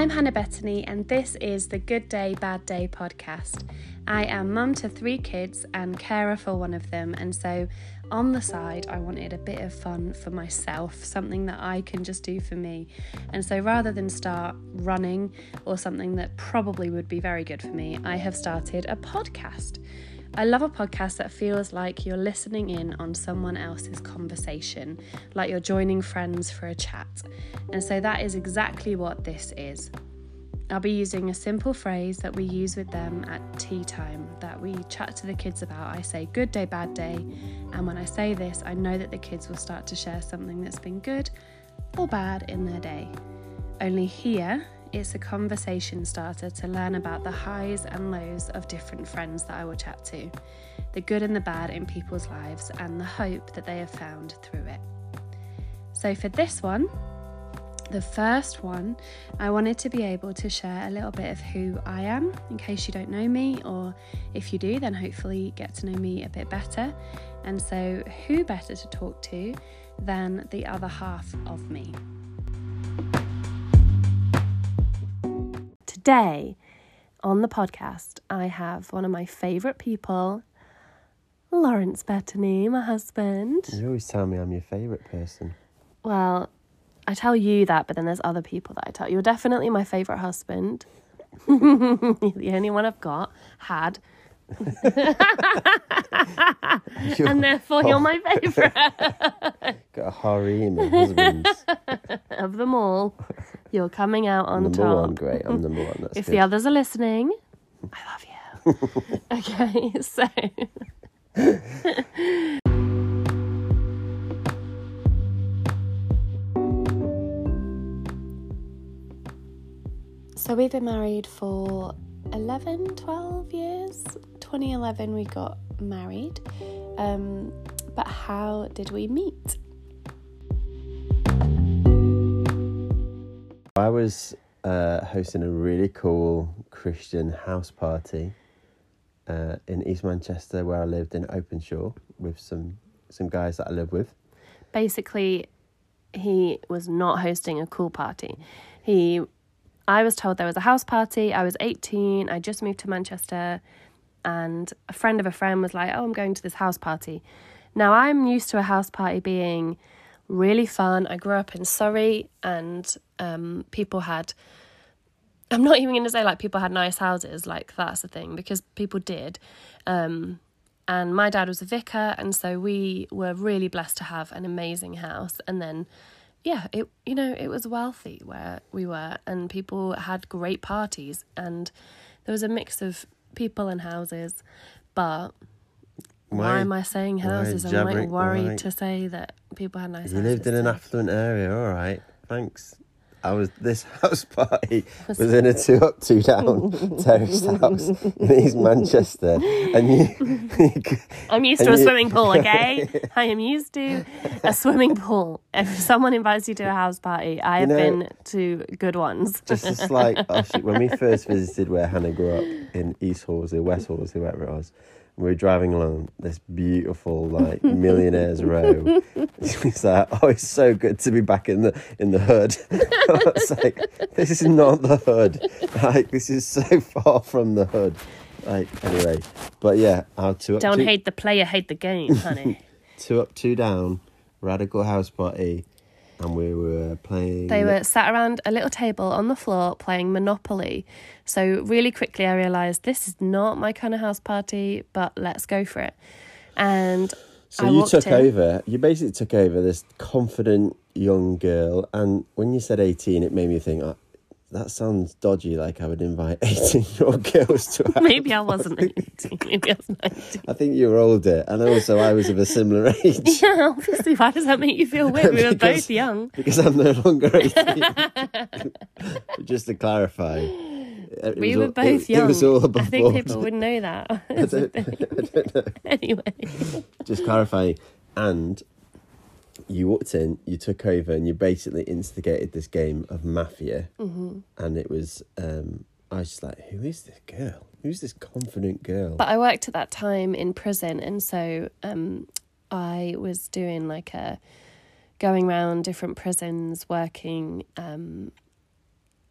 I'm Hannah Bettany, and this is the Good Day, Bad Day podcast. I am mum to three kids and carer for one of them, and so on the side, I wanted a bit of fun for myself, something that I can just do for me. And so rather than start running or something that probably would be very good for me, I have started a podcast. I love a podcast that feels like you're listening in on someone else's conversation, like you're joining friends for a chat. And so that is exactly what this is. I'll be using a simple phrase that we use with them at tea time that we chat to the kids about. I say good day, bad day. And when I say this, I know that the kids will start to share something that's been good or bad in their day. Only here, it's a conversation starter to learn about the highs and lows of different friends that I will chat to, the good and the bad in people's lives, and the hope that they have found through it. So, for this one, the first one, I wanted to be able to share a little bit of who I am in case you don't know me, or if you do, then hopefully get to know me a bit better. And so, who better to talk to than the other half of me? Today on the podcast, I have one of my favourite people, Lawrence Bettany, my husband. You always tell me I'm your favourite person. Well, I tell you that, but then there's other people that I tell. You're definitely my favourite husband. You're the only one I've got, had. and therefore, you're my favourite. Got a harem of husbands. of them all, you're coming out on number top. one, great. I'm number one. That's if good. the others are listening, I love you. okay, so so we've been married for 11 12 years 2011 we got married um, but how did we meet I was uh, hosting a really cool Christian house party uh, in East Manchester, where I lived in Openshaw, with some some guys that I live with. basically he was not hosting a cool party. He I was told there was a house party. I was 18. I just moved to Manchester and a friend of a friend was like, "Oh, I'm going to this house party." Now, I'm used to a house party being really fun. I grew up in Surrey and um, people had I'm not even going to say like people had nice houses, like that's the thing, because people did. Um, and my dad was a vicar, and so we were really blessed to have an amazing house. And then, yeah, it you know it was wealthy where we were, and people had great parties, and there was a mix of people and houses. But why, am I saying houses? I'm like worried why- to say that people had nice You houses. lived in an affluent area, all right. Thanks. I was this house party was in a two up, two down terraced house in East Manchester, and you, I'm used to a you- swimming pool, okay? I am used to a swimming pool. If someone invites you to a house party, I have know- been to good ones. just a slight oh, offshoot. When we first visited where Hannah grew up in East Horsley, West Horsley, wherever it was, were driving along this beautiful like millionaires row. It's like, oh, it's so good to be back in the in the hood. I was like, this is not the hood. Like this is so far from the hood. Like anyway, but yeah, our two up, Don't two, hate the player, hate the game, honey. two up, two down, radical house party, and we were playing. They were sat around a little table on the floor playing Monopoly. So, really quickly, I realised this is not my kind of house party, but let's go for it. And So I you took in. over. You basically took over this confident young girl, and when you said eighteen, it made me think uh, that sounds dodgy. Like I would invite eighteen-year-old girls to. Maybe I wasn't 18, maybe I was 19. I think you were older, and also I was of a similar age Yeah, obviously. Why does that make you feel weird? We were Because- both young. because I'm no longer eighteen. Just to clarify, We were all- both it, young. It was all above I think board. people would know that. I don't- I don't know. anyway. just clarifying and you walked in you took over and you basically instigated this game of mafia. Mm-hmm. and it was um i was just like who is this girl? Who's this confident girl? But I worked at that time in prison, and so um, I was doing like a going around different prisons, working, um,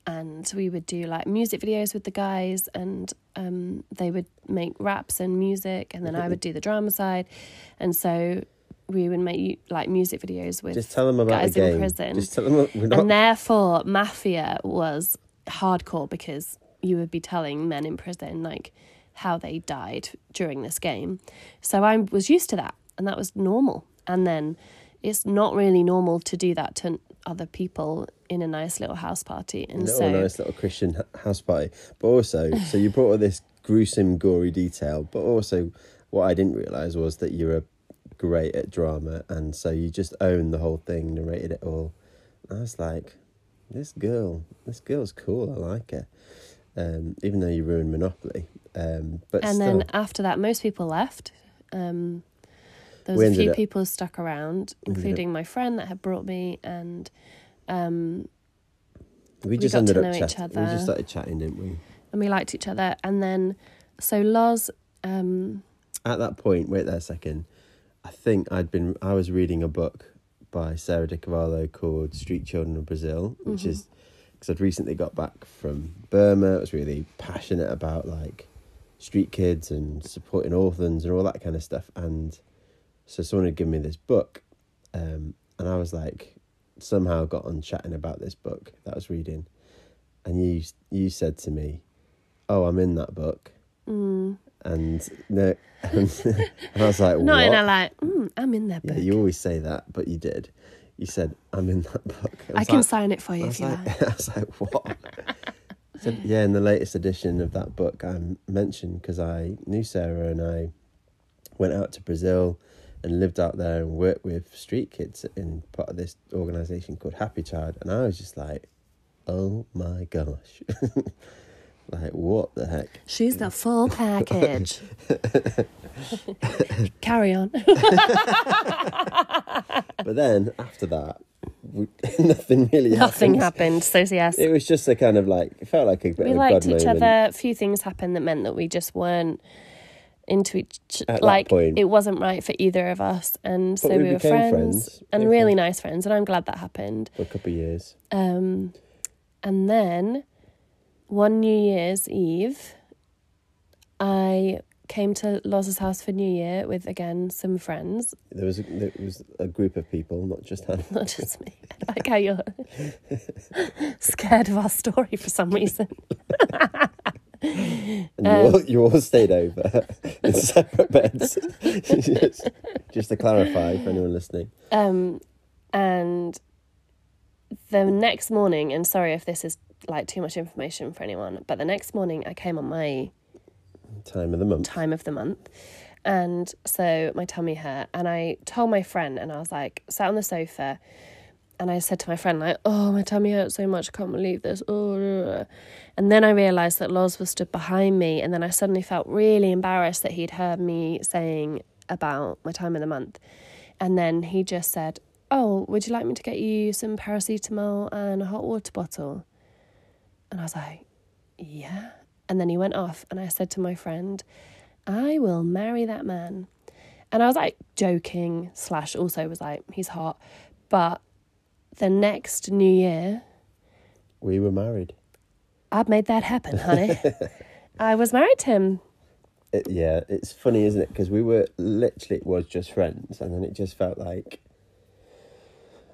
and we would do like music videos with the guys and um, they would make raps and music and then i would do the drama side. And so we would make like music videos with Just tell them about guys the game. in prison Just tell them we're not. and therefore mafia was hardcore because you would be telling men in prison like how they died during this game so i was used to that and that was normal and then it's not really normal to do that to other people in a nice little house party and little so nice little Christian house party. But also, so you brought all this gruesome, gory detail. But also, what I didn't realize was that you were great at drama, and so you just owned the whole thing, narrated it all. And I was like, this girl, this girl's cool. I like her. Um, even though you ruined Monopoly, um, but and still, then after that most people left um there was a few up- people stuck around up- including my friend that had brought me and um we just to ended up know each chatting. We just started chatting, didn't we? and we liked each other and then so Loz um at that point, wait there a second. I think I'd been I was reading a book by Sarah De Carvalho called Street Children of Brazil, which Mhm. is because I'd recently got back from Burma. I was really passionate about like street kids and supporting orphans and all that kind of stuff. And so someone had given me this book, um, and I was like somehow got on chatting about this book that I was reading, and you you said to me, "Oh, I'm in that book." mm, and no, and, I was like, not what? in a like mm, I'm in that book yeah, you always say that, but you did. You said, "I'm in that book." I was can like- sign it for you if you like, like I was like, what? I said, yeah, in the latest edition of that book, I mentioned because I knew Sarah and I went out to Brazil and lived out there and worked with street kids in part of this organization called Happy Child, and I was just like, oh my gosh, like what the heck? she's the full package carry on But then after that, we, nothing really happened. nothing happened. happened so yes It was just a kind of like it felt like a bit we of a liked God each moment. other. A few things happened that meant that we just weren't into each. At that like point. it wasn't right for either of us, and But so we we, were became friends, friends. and really friends. nice friends. And I'm glad that happened. for a couple of years. Um, and then one New Year's Eve, I came to Loz's house for New Year with again some friends, There was a, there was a group of people, not just Hannah. not just me. I like how you're scared of our story for some reason. And you, Um, all, you all stayed over in separate beds. just, just to clarify for anyone listening. Um, and the next morning, and sorry if this is like too much information for anyone, but the next morning I came on my Time of the month. time of the month. And so my tummy hurt. And I told my friend, and I was like, sat on the sofa, and I said to my friend, like, oh, my tummy hurts so much, I can't believe this. Oh. And then I realised that Loz was stood behind me, and then I suddenly felt really embarrassed that he'd heard me saying about my time of the month. And then he just said, oh, would you like me to get you some paracetamol and a hot water bottle? And I was like, yeah. And then he went off, and I said to my friend, I will marry that man. And I was like joking, slash, also was like, he's hot. But the next new year, We were married. I'd made that happen, honey. I was married to him. It, yeah, it's funny, isn't it? Because we were literally it was just friends, and then it just felt like.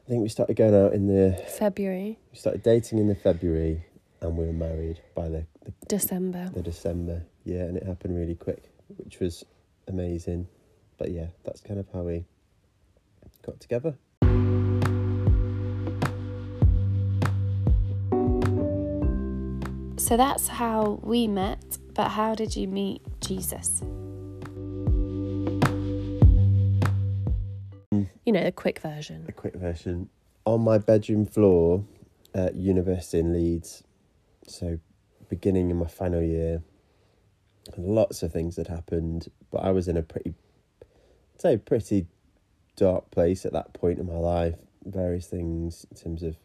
I think we started going out in the. February, We started dating in the February, and we were married by the, the December. the December. Yeah, and it happened really quick, which was amazing. But yeah, that's kind of how we got together. So that's how we met, but how did you meet Jesus? Mm. You know, the quick version. A quick version. On my bedroom floor at university in Leeds, so beginning in my final year, lots of things had happened, but I was in a pretty, I'd say, pretty dark place at that point in my life. Various things in terms of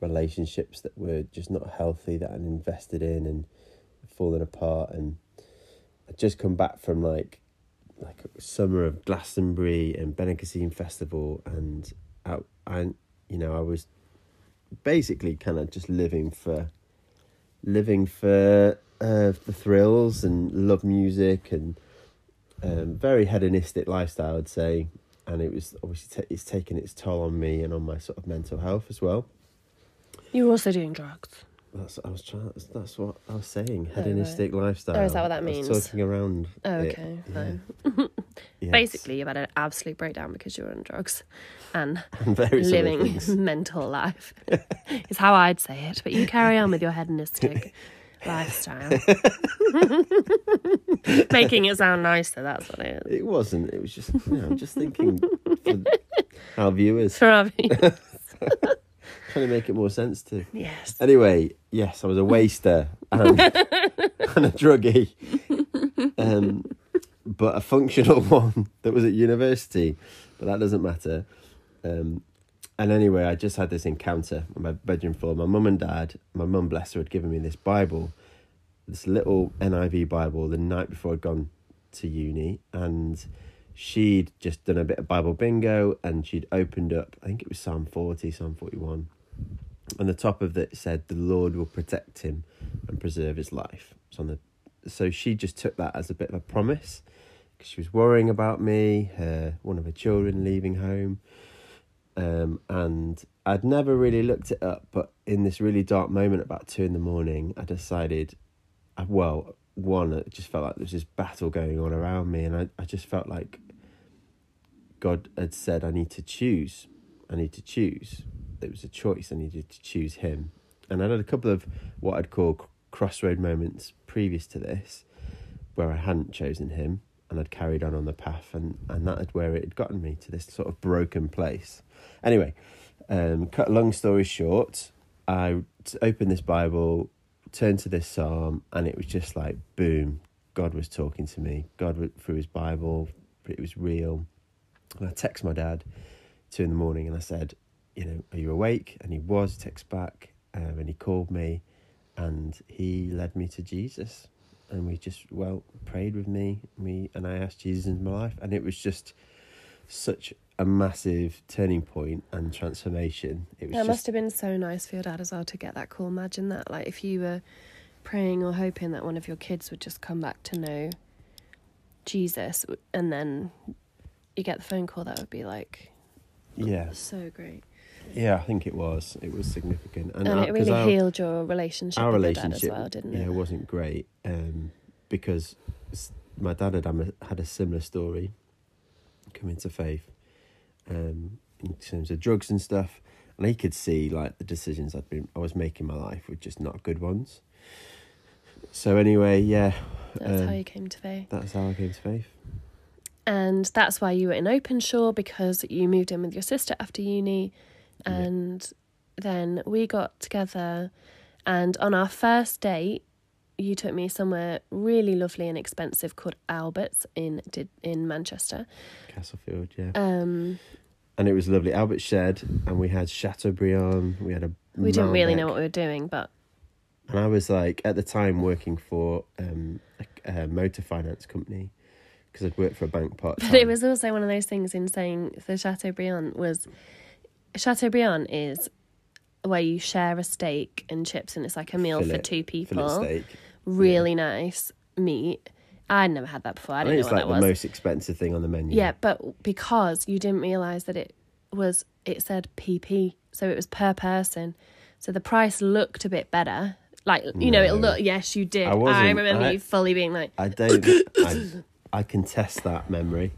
relationships that were just not healthy that I'd invested in and fallen apart, and I'd just come back from like like summer of Glastonbury and Benicassim Festival, and I, I, you know, I was basically kind of just living for living for uh, the thrills and love music and um, very hedonistic lifestyle, I'd say. And it was obviously ta it's taken its toll on me and on my sort of mental health as well. You were also doing drugs. That's what I was trying. That's what I was saying. Oh, right. Hedonistic lifestyle. Oh, is that what that I was means? talking around. Oh, it, okay, yeah. Yes. Basically, you've had an absolute breakdown because you were on drugs and living mental life. is how I'd say it. But you carry on with your hedonistic lifestyle. Making it sound nicer, that's what it is. It wasn't. It was just. You know, I'm just thinking for our viewers, For our viewers. trying to make it more sensitive. Yes. Anyway, yes, I was a waster and, and a druggie, um, but a functional one that was at university. But that doesn't matter. Um, and anyway, I just had this encounter on my bedroom floor. My mum and dad, my mum, bless her, had given me this Bible, this little NIV Bible, the night before I'd gone to uni, and she'd just done a bit of Bible bingo, and she'd opened up. I think it was Psalm forty, Psalm forty-one And the top of it said the lord will protect him and preserve his life so the so she just took that as a bit of a promise because she was worrying about me her one of her children leaving home um, and i'd never really looked it up but in this really dark moment about two in the morning i decided well one it just felt like there was this battle going on around me and i, I just felt like god had said i need to choose i need to choose it was a choice. I needed to choose him. And I had a couple of what I'd call crossroad moments previous to this where I hadn't chosen him and I'd carried on on the path and, and that had where it had gotten me to this sort of broken place. Anyway, um, cut long story short, I opened this Bible, turned to this psalm, and it was just like, boom, God was talking to me. God through his Bible, it was real. And I text my dad two in the morning and I said, you know, are you awake? And he was, Text back, um, and he called me and he led me to Jesus. And we just, well, prayed with me, me and I asked Jesus into my life. And it was just such a massive turning point and transformation. It was That just, must have been so nice for your dad as well to get that call. Imagine that. Like if you were praying or hoping that one of your kids would just come back to know Jesus and then you get the phone call, that would be like yeah, so great. yeah, I think it was. It was significant. And, I- it really our- healed your relationship our with your dad relationship as well, didn't it? yeah, it? wasn't great um, because my dad had had a similar story coming to faith um, in terms of drugs and stuff, and he could see like the decisions I'd been I was making in my life were just not good ones. So anyway, yeah, That's how um, you came to faith. that's how I came to faith. And that's why you were in Openshaw because you moved in with your sister after uni. Yeah. And then we got together, and on our first date, you took me somewhere really lovely and expensive called Albert's in did in Manchester. Castlefield, yeah, Um, and it was lovely. Albert Shed, and we had Chateaubriand. We had a we didn't really know what we were doing, but And I was like, at the time, working for um, a, a motor finance company because I'd worked for a bank part but it was also one of those things in saying the Chateaubriand was Chateaubriand is where you share a steak and chips, and it's like a meal Fillet- for two people. really nice meat. I'd never had that before. I I didn't think know it's what like that the was. most expensive thing on the menu. Yeah, but because you didn't realize that it was, it said PP, so it was per person. So the price looked a bit better. Like you know, it No. looked. Yes, you did. I I, wasn't- remember I- you fully being like, I don't. I, I contest that memory.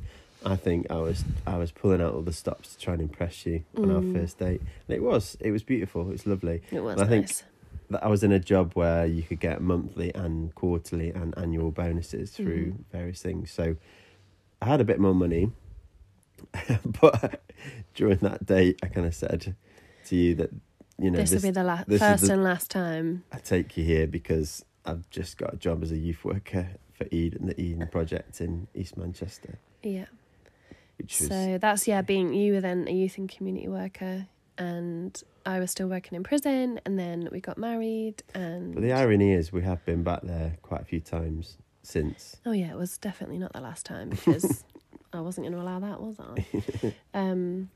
I think I was I was pulling out all the stops to try and impress you on our Mm. first date, and it was it was beautiful. It was lovely. it was And I think nice. I was in a job where you could get monthly and quarterly and annual bonuses through Mhm. various things. So I had a bit more money, but during that date, I kind of said to you that you know this, this, will be the la- first the- and last time. I take you here because I've just got a job as a youth worker for Eden, the Eden Project in East Manchester, Yeah. which was So that's yeah, being you were then a youth and community worker, and I was still working in prison, and then we got married, and But the irony is, we have been back there quite a few times since. Oh yeah, it was definitely not the last time because I wasn't going to allow that, was I? Um,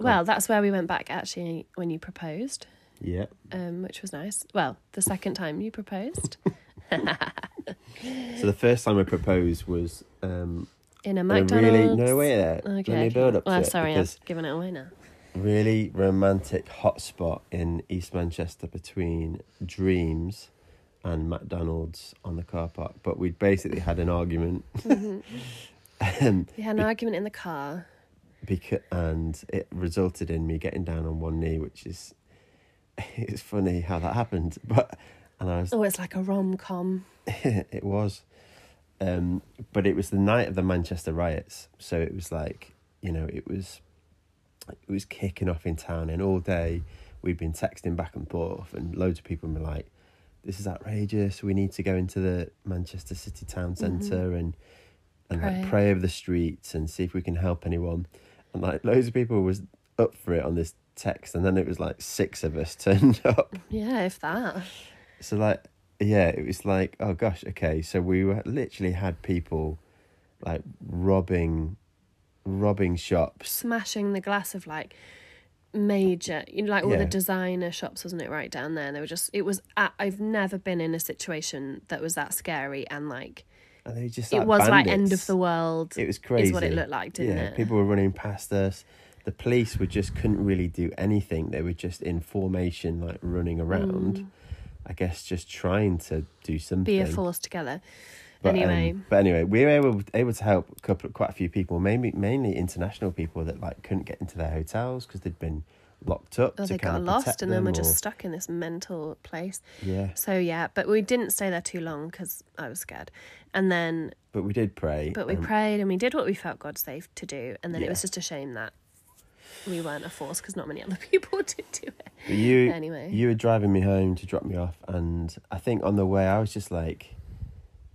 well, that's where we went back actually when you proposed. Yeah. um, which was nice. Well, the second time you proposed So the first time I proposed was um, in a in a McDonald's. really no way there. Okay. Let me build up well, to it sorry, I've given it away now. Really romantic hotspot in East Manchester between Dreams and McDonald's on the car park. But we'd basically had an argument. um, We had an argument in the car. because, and it resulted in me getting down on one knee, which is it's funny how that happened. But and I was Oh, it's like a rom com. it was. Um, but it was the night of the Manchester riots, so it was like you know it was it was kicking off in town, and all day we'd been texting back and forth, and loads of people were like, "This is outrageous. We need to go into the Manchester City Town mm-hmm. center and and Pray. like pray over the streets and see if we can help anyone." And like loads of people was up for it on this text, and then it was like six of us turned up. Yeah, if that. So like yeah, it was like oh gosh, okay. So we were literally had people like robbing robbing shops. Smashing the glass of like major, you know, like all Yeah. the designer shops, wasn't it, right down there? And they were just, it was, at, I've never been in a situation that was that scary and like, And they were just it like was like end of the world. It was crazy. Is what it looked like, didn't yeah, it? people were running past us. The police were just couldn't really do anything. They were just in formation, like running around. I guess just trying to do something. Mm. Be a force together. But, um, anyway. but anyway, we were able able to help a couple, quite a few people, mainly mainly international people that like couldn't get into their hotels because they'd been locked up. To they got lost and then were just stuck in this mental place. yeah. So yeah, but we didn't stay there too long because I was scared. And then, But we did pray. but we um, prayed and we did what we felt God safe to do. And then it was just a shame that we weren't a force because not many other people did do it. But you Anyway. you were driving me home to drop me off, and I think on the way I was just like,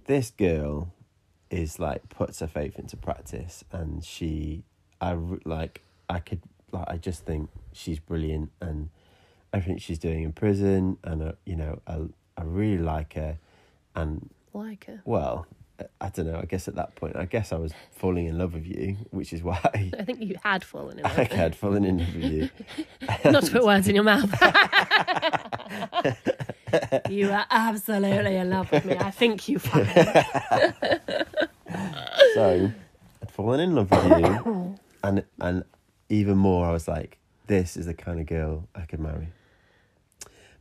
this girl is like puts her faith into practice, and she, i like I could like I just think she's brilliant, and everything she's doing in prison, and uh, you know I I really like her, and Like her. well. I don't know. I guess at that point, I guess I was falling in love with you, which is why I think you had fallen in love. I had fallen in love with you. Not to put words in your mouth. you are absolutely in love with me. I think you fucking. so I'd fallen in love with you, and and even more, I was like, this is the kind of girl I could marry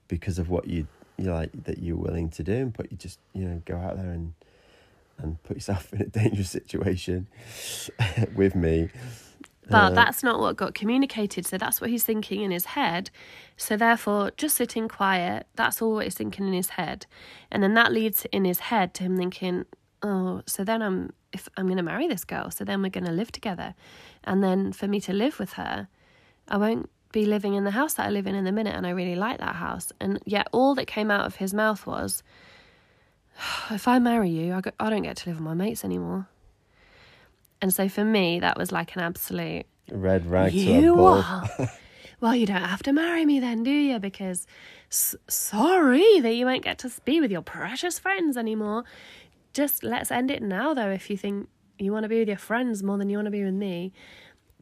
because of what you you like that you're willing to do and put you just you know go out there and and put yourself in a dangerous situation with me. But Uh, that's not what got communicated. So that's what he's thinking in his head. So therefore, just sitting quiet, that's all what he's thinking in his head. And then that leads in his head to him thinking, oh, so then I'm if I'm going to marry this girl, so then we're going to live together. And then for me to live with her, I won't be living in the house that I live in in the minute and I really like that house. And yet all that came out of his mouth was if I marry you, I, go, I don't get to live with my mates anymore. And so for me, that was like an absolute red rag to a you are. well, you don't have to marry me then, do you? Because s- sorry that you won't get to be with your precious friends anymore. Just let's end it now, though. If you think you want to be with your friends more than you want to be with me,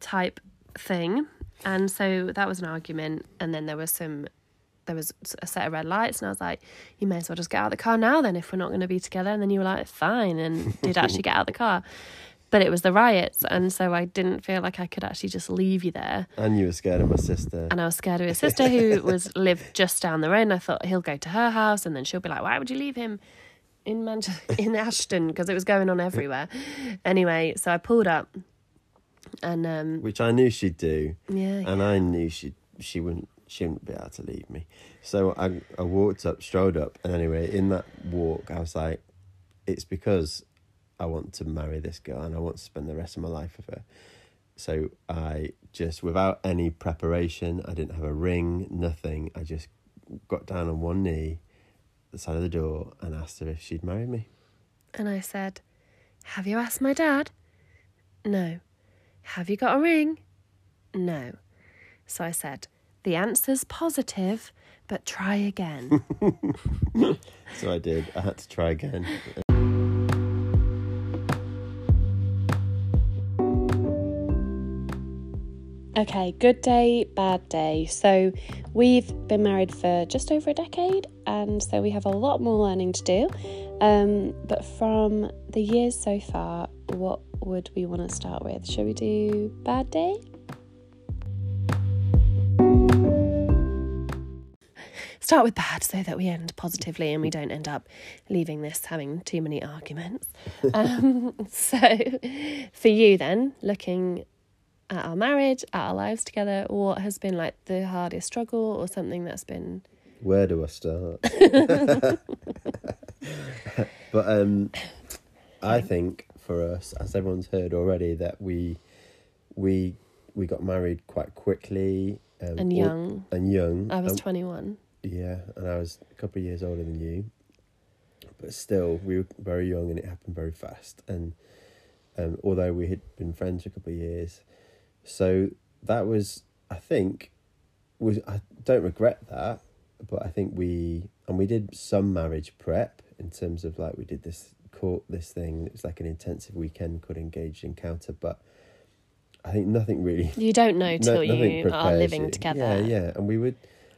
type thing. And so that was an argument, and then there was some. There was a set of red lights, and I was like, "You may as well just get out of the car now, then, if we're not going to be together." And then you were like, "Fine," and did actually get out of the car but it was the riots and so i didn't feel like i could actually just leave you there And you were scared of my sister. and i was scared of his sister who was lived just down the road and i thought he'll go to her house and then she'll be like why would you leave him in Manchester in ashton because it was going on everywhere anyway so i pulled up and um which I knew she'd do. yeah and I knew she she wouldn't she wouldn't be able to leave me. So I I walked up, strode up, and anyway, in that walk, I was like, it's because I want to marry this girl and I want to spend the rest of my life with her. So I just, without any preparation, I didn't have a ring, nothing. I just got down on one knee, at the side of the door, and asked her if she'd marry me. and i said have you asked my dad no have you got a ring no so i said the answer's positive but try again So I did. I had to try again. Okay, good day, bad day. So, we've been married for just over a decade, and so we have a lot more learning to do. Um, but from the years so far, what would we want to start with? Shall we do bad day? Start with bad so that we end positively and we don't end up leaving this having too many arguments. Um, so, for you, then, looking at our marriage, at our lives together, what has been like the hardest struggle or something that's been. Where do I start? but um, I think for us, as everyone's heard already, that we we we got married quite quickly um, And young. and young. I was Um, 21. Yeah, and I was a couple of years older than you, but still, we were very young, and it happened very fast. And um, although we had been friends for a couple of years, so that was, I think, was I don't regret that, but I think we and we did some marriage prep in terms of like we did this court this thing. It was like an intensive weekend called Engaged Encounter, but I think nothing really You don't know no- till nothing you are living you. together. Yeah, yeah, and we would,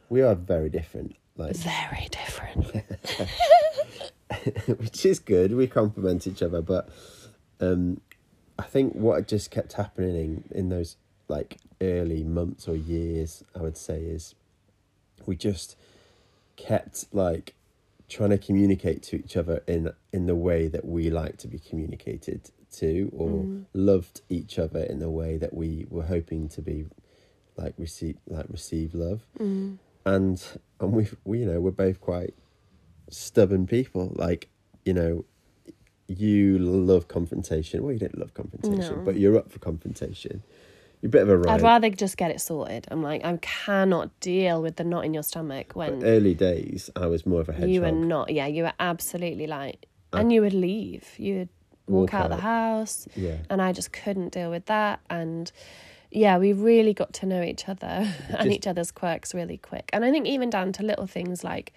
we are very different. Like Very different. which is good. We complement each other, but um, I think what just kept happening in, in those like early months or years, I would say, is we just kept like trying to communicate to each other in in the way that we like to be communicated to, or Mm. loved each other in the way that we were hoping to be like receive like receive love Mm. and and we we you know we're both quite stubborn people like you know you love confrontation well you don't love confrontation No. but you're up for confrontation you're a bit of a riot I'd rather just get it sorted. I'm like, I cannot deal with the knot in your stomach when but early days i was more of a hedgehog you were not. Yeah, you were absolutely like, and you would leave. You would walk, Walk out, the house, yeah and I just couldn't deal with that. And yeah, we really got to know each other and each other's quirks really quick. And I think even down to little things like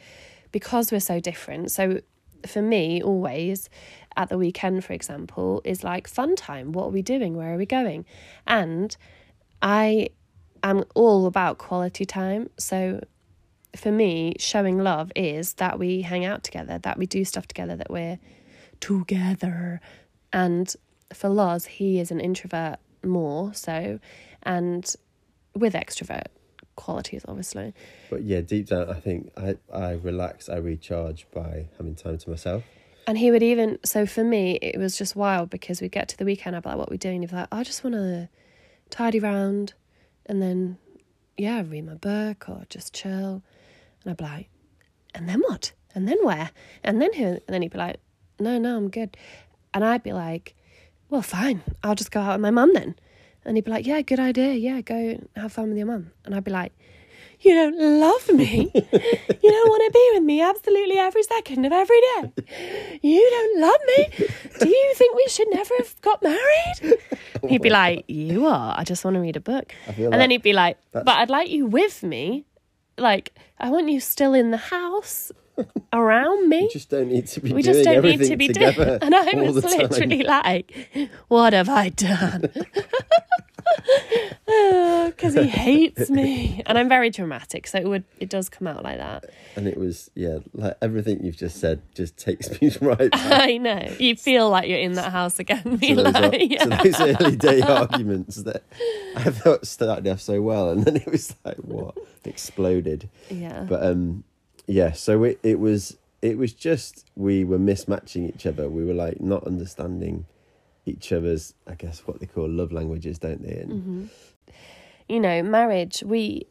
because we're so different. So for me, always at the weekend, for example, is like fun time. What are we doing? Where are we going? And I am all about quality time. So for me, showing love is that we hang out together, that we do stuff together, that we're together. And for Loz, he is an introvert more so, and with extrovert qualities, obviously. but yeah deep down i think i i relax i recharge by having time to myself And he would even so for me it was just wild because we'd get to the weekend, I'd be like, What we doing? He'd be like, I just wanna tidy round and then yeah, read my book or just chill. And I'd be like, And then what? And then where? And then who and then he'd be like, No, no, I'm good. And I'd be like, Well, fine, I'll just go out with my mum then. And he'd be like, Yeah, good idea, yeah, go have fun with your mum. And I'd be like, you don't love me. you don't want to be with me absolutely every second of every day. You don't love me. Do you think we should never have got married? He'd be like, You are. I just want to read a book. And like then he'd be like, But I'd like you with me. Like, I want you still in the house around me. you just don't need to be we doing just don't need to be together. And I was literally like, "What have I done?" Because he hates me, and I'm very dramatic, so it would it does come out like that. and it was yeah like everything you've just said just takes me right back I know you feel like you're in that house again. to those, like, to yeah. those early day arguments that I thought started off so well, and then it was like what exploded. yeah, But um, yeah. So it it was it was just we were mismatching each other. We were like not understanding each other's, I guess, what they call love languages, don't they? And Mm-hmm. you know, marriage. We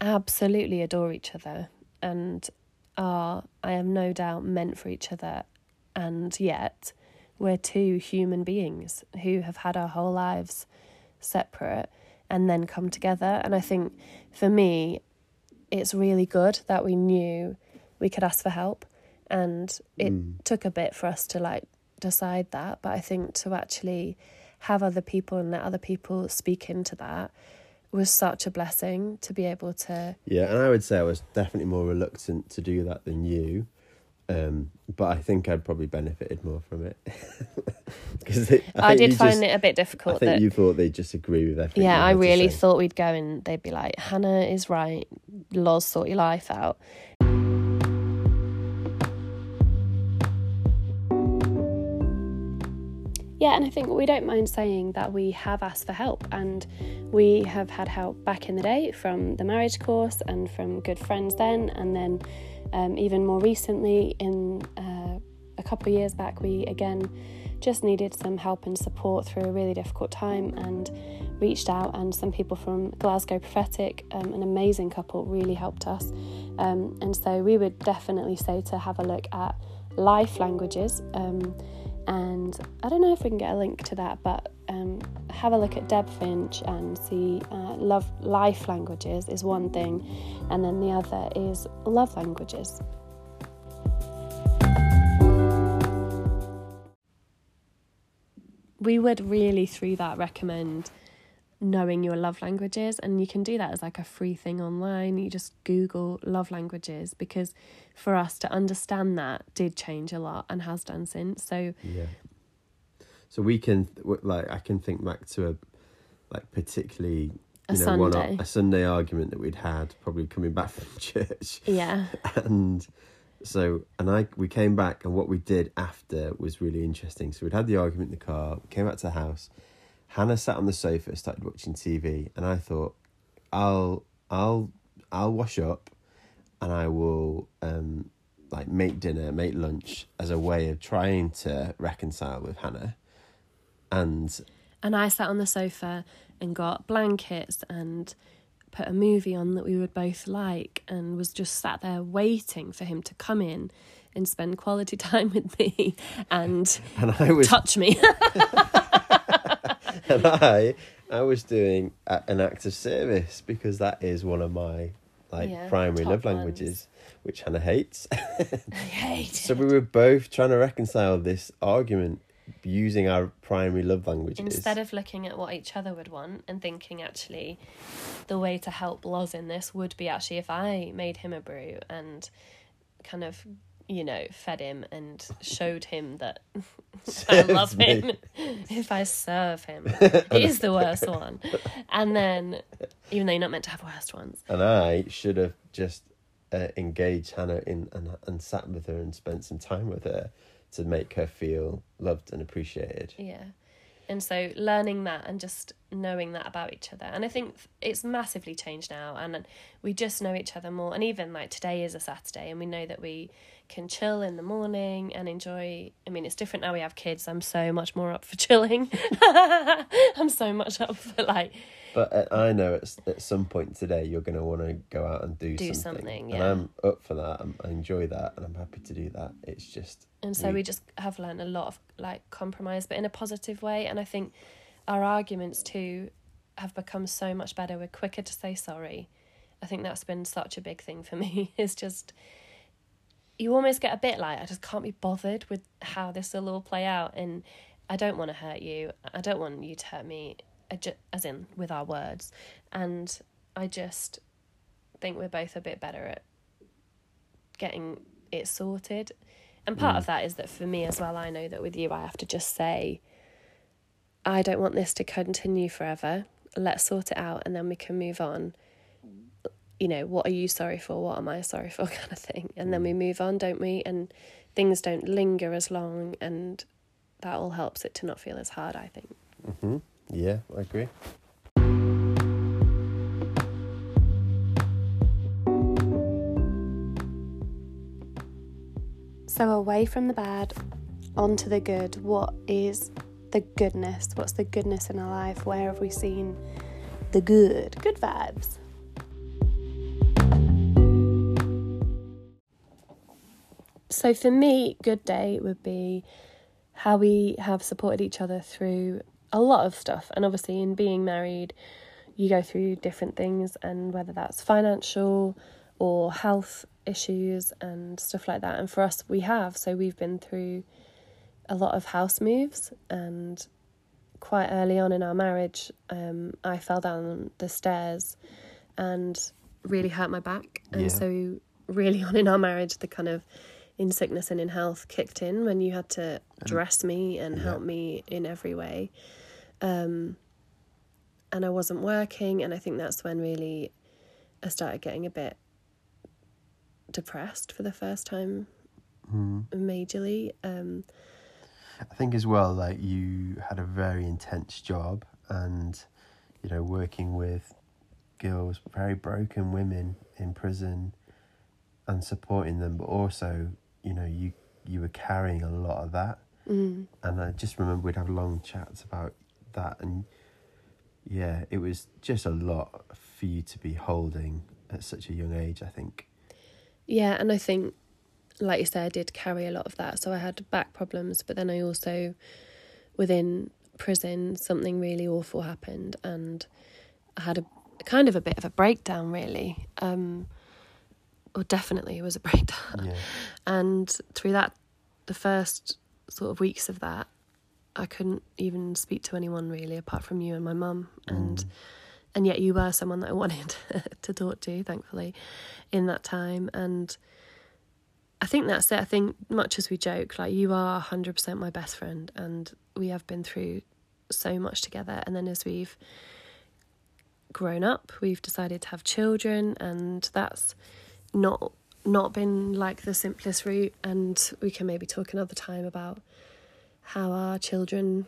absolutely adore each other, and are I have no doubt meant for each other, and yet we're two human beings who have had our whole lives separate and then come together. And I think for me, it's really good that we knew we could ask for help. And it took a bit for us to like decide that. But I think to actually have other people and let other people speak into that was such a blessing to be able to. Yeah, and I would say I was definitely more reluctant to do that than you. Um, but I think I'd probably benefited more from it because I, did find it a bit difficult. I think that, you thought they'd just agree with everything. yeah, I really thought we'd go and they'd be like, Hannah is right. Loz sort your life out. Yeah, and I think we don't mind saying that we have asked for help and we have had help back in the day from the marriage course and from good friends then, and then um, even more recently, in uh, a couple of years back, we again just needed some help and support through a really difficult time and reached out. And some people from Glasgow Prophetic, um, an amazing couple, really helped us. Um, and so we would definitely say to have a look at life languages. Um, and I don't know if we can get a link to that, but um, have a look at Deb Finch and see uh, love life languages is one thing, and then the other is love languages. We would really, through that, recommend knowing your love languages, and you can do that as like a free thing online. You just Google love languages because for us to understand that did change a lot and has done since. So Yeah. So we can like I can think back to a like particularly A you know one Sunday. a Sunday argument that we'd had probably coming back from church yeah, and so and I we came back and what we did after was really interesting. So we'd had the argument in the car, came back to the house. Hannah sat on the sofa, started watching TV, and I thought, I'll I'll I'll wash up and I will um like make dinner, make lunch as a way of trying to reconcile with Hannah. And and I sat on the sofa and got blankets and put a movie on that we would both like and was just sat there waiting for him to come in and spend quality time with me and and I was touch me. and I I was doing a, an act of service because that is one of my like Yeah, primary love ones. languages, which Hannah hates. I hate So we were both trying to reconcile this argument using our primary love languages. Instead of looking at what each other would want and thinking actually the way to help Loz in this would be actually if I made him a brew and kind of you know fed him and showed him that I love him if I serve him He's the worst one and then even though you're not meant to have worst ones and I should have just uh, engaged Hannah in and and sat with her and spent some time with her to make her feel loved and appreciated. Yeah. And so learning that and just knowing that about each other. And I think it's massively changed now and we just know each other more. And even like today is a Saturday and we know that we can chill in the morning and enjoy. I mean, it's different now we have kids. I'm so much more up for chilling. I'm so much up for like, But uh, I know at, at some point today you're going to want to go out and do, Do something. something, And yeah. I'm up for that. I'm, I enjoy that and I'm happy to do that. It's just. and so we- we just have learned a lot of like compromise, but in a positive way. And I think our arguments too have become so much better. We're quicker to say sorry. I think that's been such a big thing for me. It's just you almost get a bit like I just can't be bothered with how this will all play out, and I don't want to hurt you. I don't want you to hurt me. I ju- as in with our words, and I just think we're both a bit better at getting it sorted. And part mm. of that is that for me as well, I know that with you, I have to just say, I don't want this to continue forever. Let's sort it out and then we can move on. You know, what are you sorry for? What am I sorry for? kind of thing. And then we move on, don't we? And things don't linger as long. And that all helps it to not feel as hard, I think. hmm Yeah, I agree. So, away from the bad, onto the good. What is the goodness? What's the goodness in our life? Where have we seen the good? Good vibes. So, for me, good day would be how we have supported each other through a lot of stuff. And obviously, in being married, you go through different things, and whether that's financial or health issues and stuff like that. And for us, we have. So we've been through a lot of house moves, and quite early on in our marriage, um, I fell down the stairs and really hurt my back. And Yeah. so, really on in our marriage, the kind of in sickness and in health kicked in when you had to dress me and yeah. help me in every way. Um, and I wasn't working, and I think that's when really I started getting a bit depressed for the first time majorly. Um, I think as well, like you had a very intense job, and you know, working with girls, very broken women in prison, and supporting them, but also, you know, you you were carrying a lot of that, mm, and I just remember we'd have long chats about that, and yeah, it was just a lot for you to be holding at such a young age. I think. Yeah, and I think, like you said, I did carry a lot of that. So I had back problems, but then I also, within prison, something really awful happened, and I had a kind of a bit of a breakdown, really. Um, or definitely it was a breakdown. Yeah. And through that, the first sort of weeks of that, I couldn't even speak to anyone really, apart from you and my mum. And mm. and yet you were someone that I wanted to talk to, thankfully, in that time. And I think that's it. I think much as we joke, like you are hundred percent my best friend, and we have been through so much together. And then as we've grown up, we've decided to have children, and that's not not been like the simplest route. And we can maybe talk another time about how our children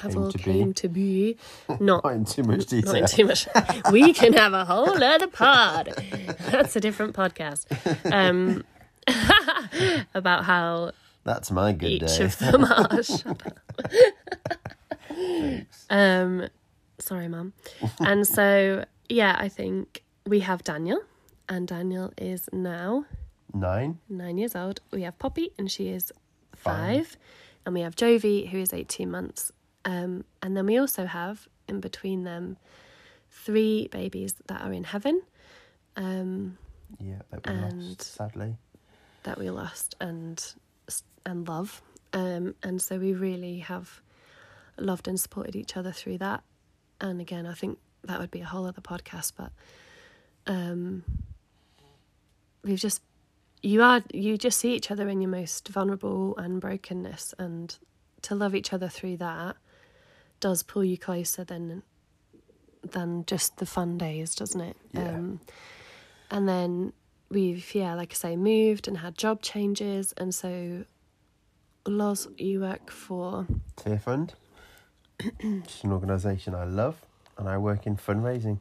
have Came all to be. came to be. Not Not in too much detail. not in too much. we can have a whole other pod. That's a different podcast. Um, about how That's my good each day. of them are. Um, sorry, mum. And so, yeah, I think we have Daniel, and Daniel is now Nine. nine years old. We have Poppy, and she is Five. five. And we have Jovi, who is 18 months. Um, and then we also have, in between them, three babies that are in heaven um, Yeah, that we And- lost, sadly. that we lost and and love. Um, and so we really have loved and supported each other through that. And again, I think that would be a whole other podcast, but um, we've just you are you just see each other in your most vulnerable and brokenness and to love each other through that does pull you closer than than just the fun days doesn't it Yeah. um and then we've yeah like i say moved and had job changes and so Loz, you work for Tearfund. it's an organisation I love, and I work in fundraising,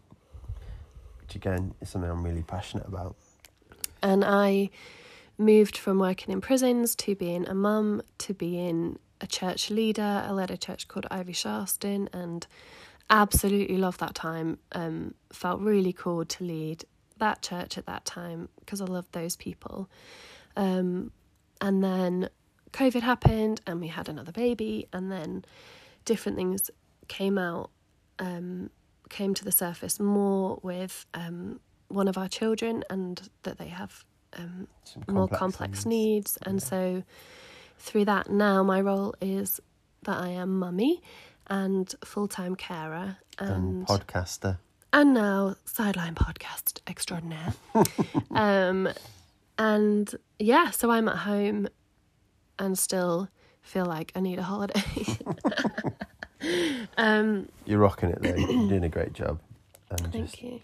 which again is something I'm really passionate about. And I moved from working in prisons to being a mum to being a church leader. I led a church called Ivy Sharston and absolutely loved that time. Um, felt really cool to lead that church at that time because I loved those people. Um, and then COVID happened and we had another baby, and then different things came out, um, came to the surface more with um, one of our children and that they have um, Some more complex needs. And Yeah. so through that, now my role is that I am mummy and full time carer and and podcaster. and now sideline podcast extraordinaire. um, and yeah, so I'm at home and still feel like I need a holiday. um, You're rocking it though. You're doing a great job. And thank just you.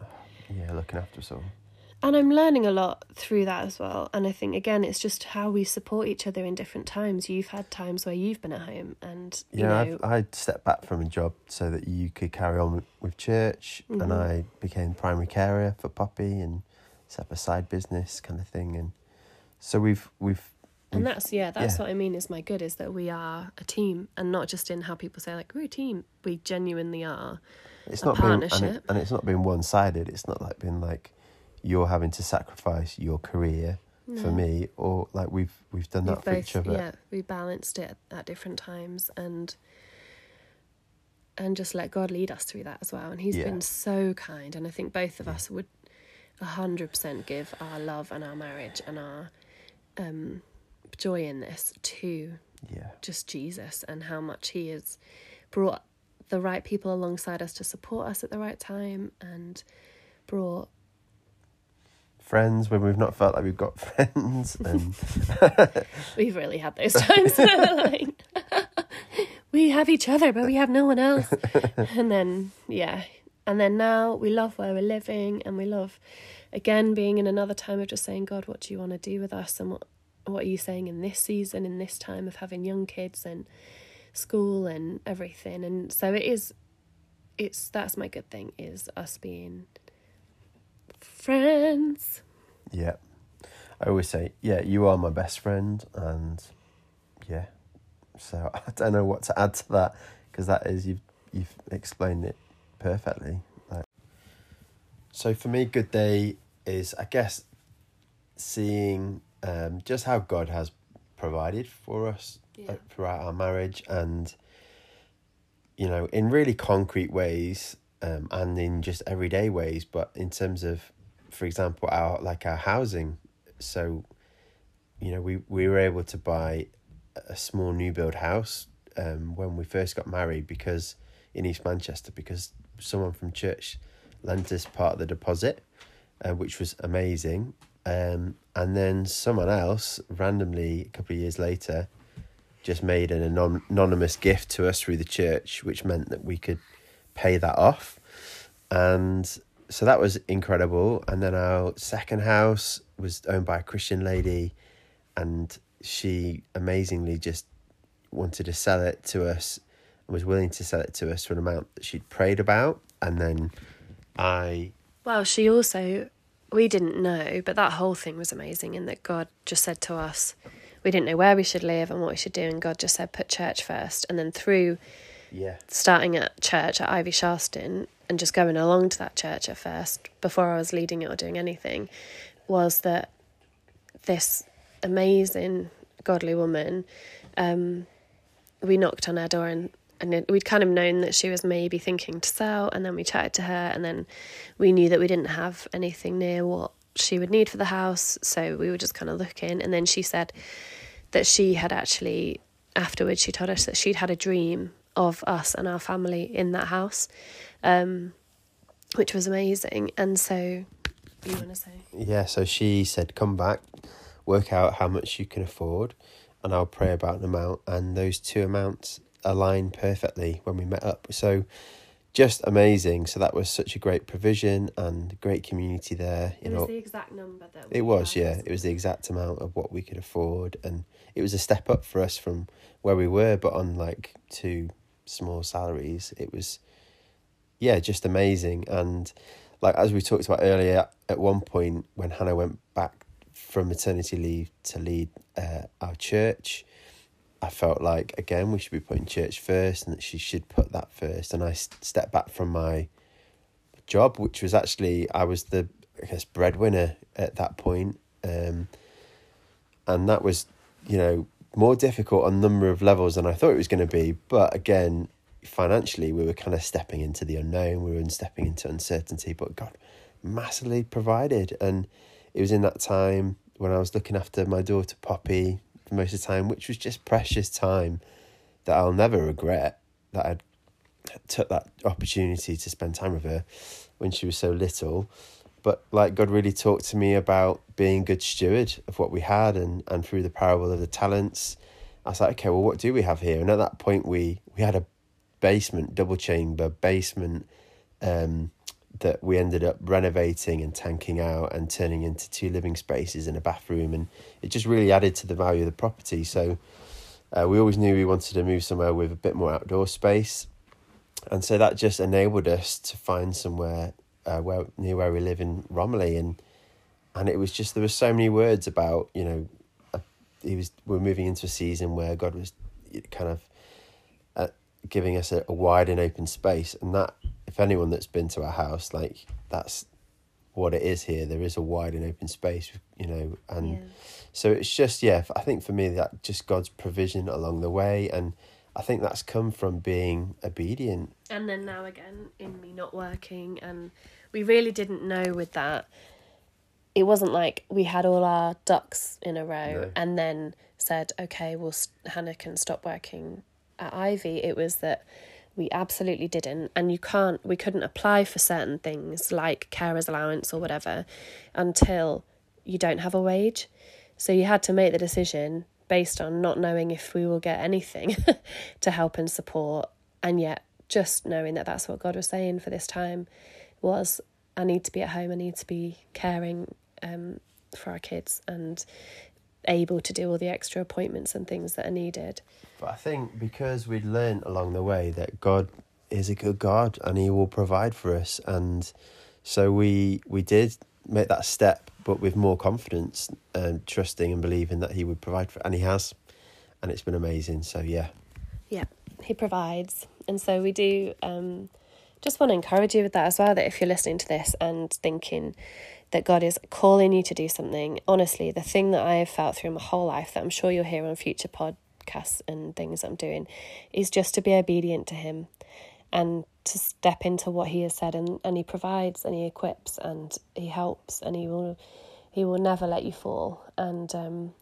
Yeah, looking after us all. And I'm learning a lot through that as well. And I think again, it's just how we support each other in different times. You've had times where you've been at home, and you Yeah, know, I've, stepped back from a job so that you could carry on with, church, and Mhm. I became primary carer for Poppy and set up a side business kind of thing. And so we've we've and that's yeah, that's yeah. what I mean. Is my good is that we are a team, and not just in how people say like we're a team. We genuinely are. It's not been and, it, partnership. and it's not been one sided. It's not like been like you're having to sacrifice your career for me, or like we've we've done We've that for both each other. yeah, we balanced it at different times, and and just let God lead us through that as well. And He's Yeah. been so kind, and I think both of us would a hundred percent give our love and our marriage and our um, joy in this to Yeah, just Jesus and how much He has brought the right people alongside us to support us at the right time and brought friends when we've not felt like we've got friends, and We've really had those times. like, we have each other, but we have no one else. and then, yeah. And then now we love where we're living and we love, again, being in another time of just saying, God, what do you want to do with us? And what, what are you saying in this season, in this time of having young kids and school and everything? And so it is, it's, that's my good thing, is us being friends. yeah, I always say, yeah, you are my best friend, and yeah, so I don't know what to add to that because that is you've you've explained it perfectly. Like, so for me, good day is I guess seeing um, just how God has provided for us Yeah. uh, throughout our marriage, and you know, in really concrete ways, um, and in just everyday ways. But in terms of, for example, our like our housing, so you know, we we were able to buy a small new build house um, when we first got married because in East Manchester because someone from church lent us part of the deposit, uh, which was amazing. Um, and then someone else randomly a couple of years later just made an anon- anonymous gift to us through the church, which meant that we could pay that off. And so that was incredible. And then our second house was owned by a Christian lady, and she amazingly just wanted to sell it to us and was willing to sell it to us for an amount that she'd prayed about. And then I, Well, she also, we didn't know, but that whole thing was amazing in that God just said to us, we didn't know where we should live and what we should do, and God just said, put church first. And then through yeah, starting at church at Ivy Sharston and just going along to that church at first, before I was leading it or doing anything, was that this amazing, godly woman, um, we knocked on her door and and it, we'd kind of known that she was maybe thinking to sell, and then we chatted to her, and then we knew that we didn't have anything near what she would need for the house, so we were just kind of looking, and then she said that she had actually afterwards she told us that she'd had a dream of us and our family in that house, um, which was amazing, and so you want to say yeah. So she said, come back, work out how much you can afford, and I'll pray about an amount. And those two amounts aligned perfectly when we met up. So just amazing. So that was such a great provision and great community there. You it know, was the exact number that It was, yeah. It was the exact amount of what we could afford, and it was a step up for us from where we were, but on like two small salaries. It was, yeah, just amazing. And like as we talked about earlier, at one point when Hannah went back from maternity leave to lead uh, our church, I felt like again we should be putting church first, and that she should put that first. And I stepped back from my job, which was actually I was the I guess breadwinner at that point, um, and that was you know more difficult on a number of levels than I thought it was going to be. But again, financially, we were kind of stepping into the unknown. We were stepping into uncertainty, but God massively provided, and it was in that time when I was looking after my daughter Poppy for most of the time, which was just precious time that I'll never regret that I took that opportunity to spend time with her when she was so little. But like God really talked to me about being good steward of what we had and, and through the parable of the talents, I was like, okay, well what do we have here? And at that point we we had a basement, double chamber basement um that we ended up renovating and tanking out and turning into two living spaces and a bathroom and it just really added to the value of the property. So uh, we always knew we wanted to move somewhere with a bit more outdoor space, and so that just enabled us to find somewhere uh, where near where we live in Romiley, and and it was just there were so many words about you know, uh, he was we're moving into a season where God was kind of uh, giving us a, a wide and open space, and that anyone that's been to our house, like that's what it is here. There is a wide and open space, you know, and. Yeah. So it's just yeah, I think for me that just God's provision along the way, and I think that's come from being obedient. And then now again, in me not working, and we really didn't know with that. It wasn't like we had all our ducks in a row No. and then said, okay, well, Hannah can stop working at Ivy. It was that we absolutely didn't. And you can't, we couldn't apply for certain things like carer's allowance or whatever until you don't have a wage. So you had to make the decision based on not knowing if we will get anything to help and support, and yet just knowing that that's what God was saying for this time was I need to be at home, I need to be caring um, for our kids and able to do all the extra appointments and things that are needed. But I think because we'd learned along the way that God is a good God and He will provide for us, and so we we did make that step, but with more confidence and trusting and believing that He would provide for, and He has, and it's been amazing. So yeah, yeah, He provides, and so we do. Um, just want to encourage you with that as well. That if you're listening to this and thinking that God is calling you to do something, honestly, the thing that I have felt through my whole life that I'm sure you'll hear on future podcasts and things I'm doing is just to be obedient to Him and to step into what he has said and, and he provides and he equips and he helps and he will he will never let you fall. And um,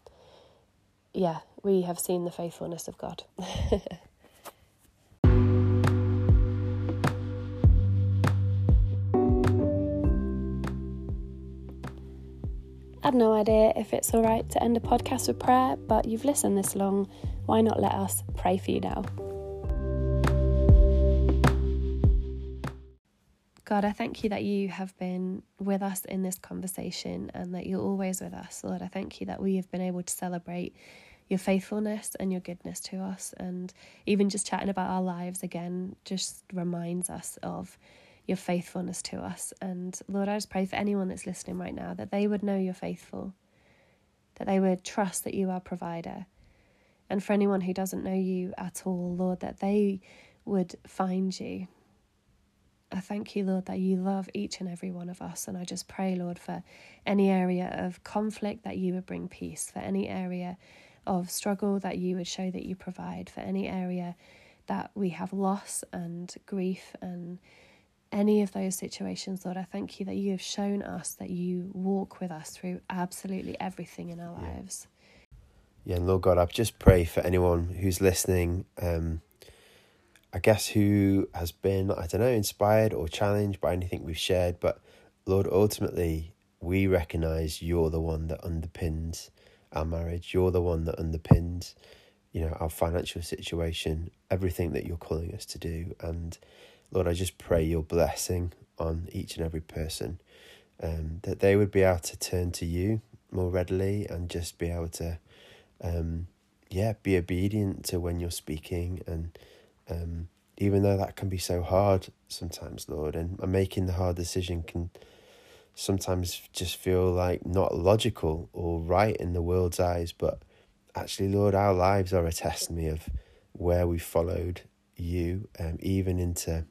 yeah we have seen the faithfulness of god I had no idea if it's all right to end a podcast with prayer, but you've listened this long. Why not let us pray for you now? God, I thank you that you have been with us in this conversation and that you're always with us. Lord, I thank you that we have been able to celebrate your faithfulness and your goodness to us. And even just chatting about our lives again just reminds us of your faithfulness to us. And Lord, I just pray for anyone that's listening right now that they would know you're faithful, that they would trust that you are provider. And for anyone who doesn't know you at all, Lord, that they would find you I thank you, Lord, that you love each and every one of us. And I just pray, Lord, for any area of conflict that you would bring peace, for any area of struggle that you would show that you provide, for any area that we have loss and grief and any of those situations, Lord, I thank you that you have shown us that you walk with us through absolutely everything in our yeah. lives. Yeah, and Lord God, I just pray for anyone who's listening. Um, I guess who has been, I don't know, inspired or challenged by anything we've shared. But Lord, ultimately, we recognize you're the one that underpins our marriage. You're the one that underpins, you know, our financial situation, everything that you're calling us to do. And Lord, I just pray your blessing on each and every person, um, that they would be able to turn to you more readily and just be able to, um, yeah, be obedient to when you're speaking and um, even though that can be so hard sometimes, Lord, and making the hard decision can sometimes just feel like not logical or right in the world's eyes. But actually, Lord, our lives are a testimony of where we followed you, um, even into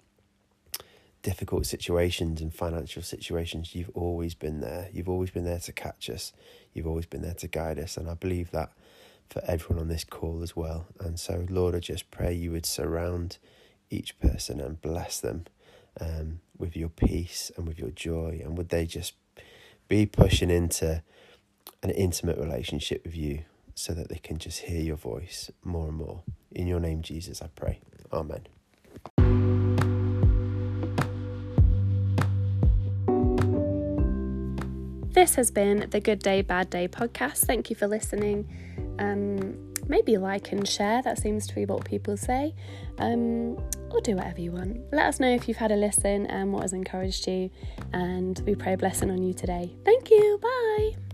difficult situations and financial situations. You've always been there. You've always been there to catch us. You've always been there to guide us. And I believe that for everyone on this call as well. And so, Lord, I just pray you would surround each person and bless them um, with your peace and with your joy. And would they just be pushing into an intimate relationship with you so that they can just hear your voice more and more. In your name, Jesus, I pray. Amen. This has been the Good Day, Bad Day podcast. Thank you for listening. Um, maybe like and share, that seems to be what people say. Um, or do whatever you want. Let us know if you've had a listen and what has encouraged you. And we pray a blessing on you today. Thank you. Bye.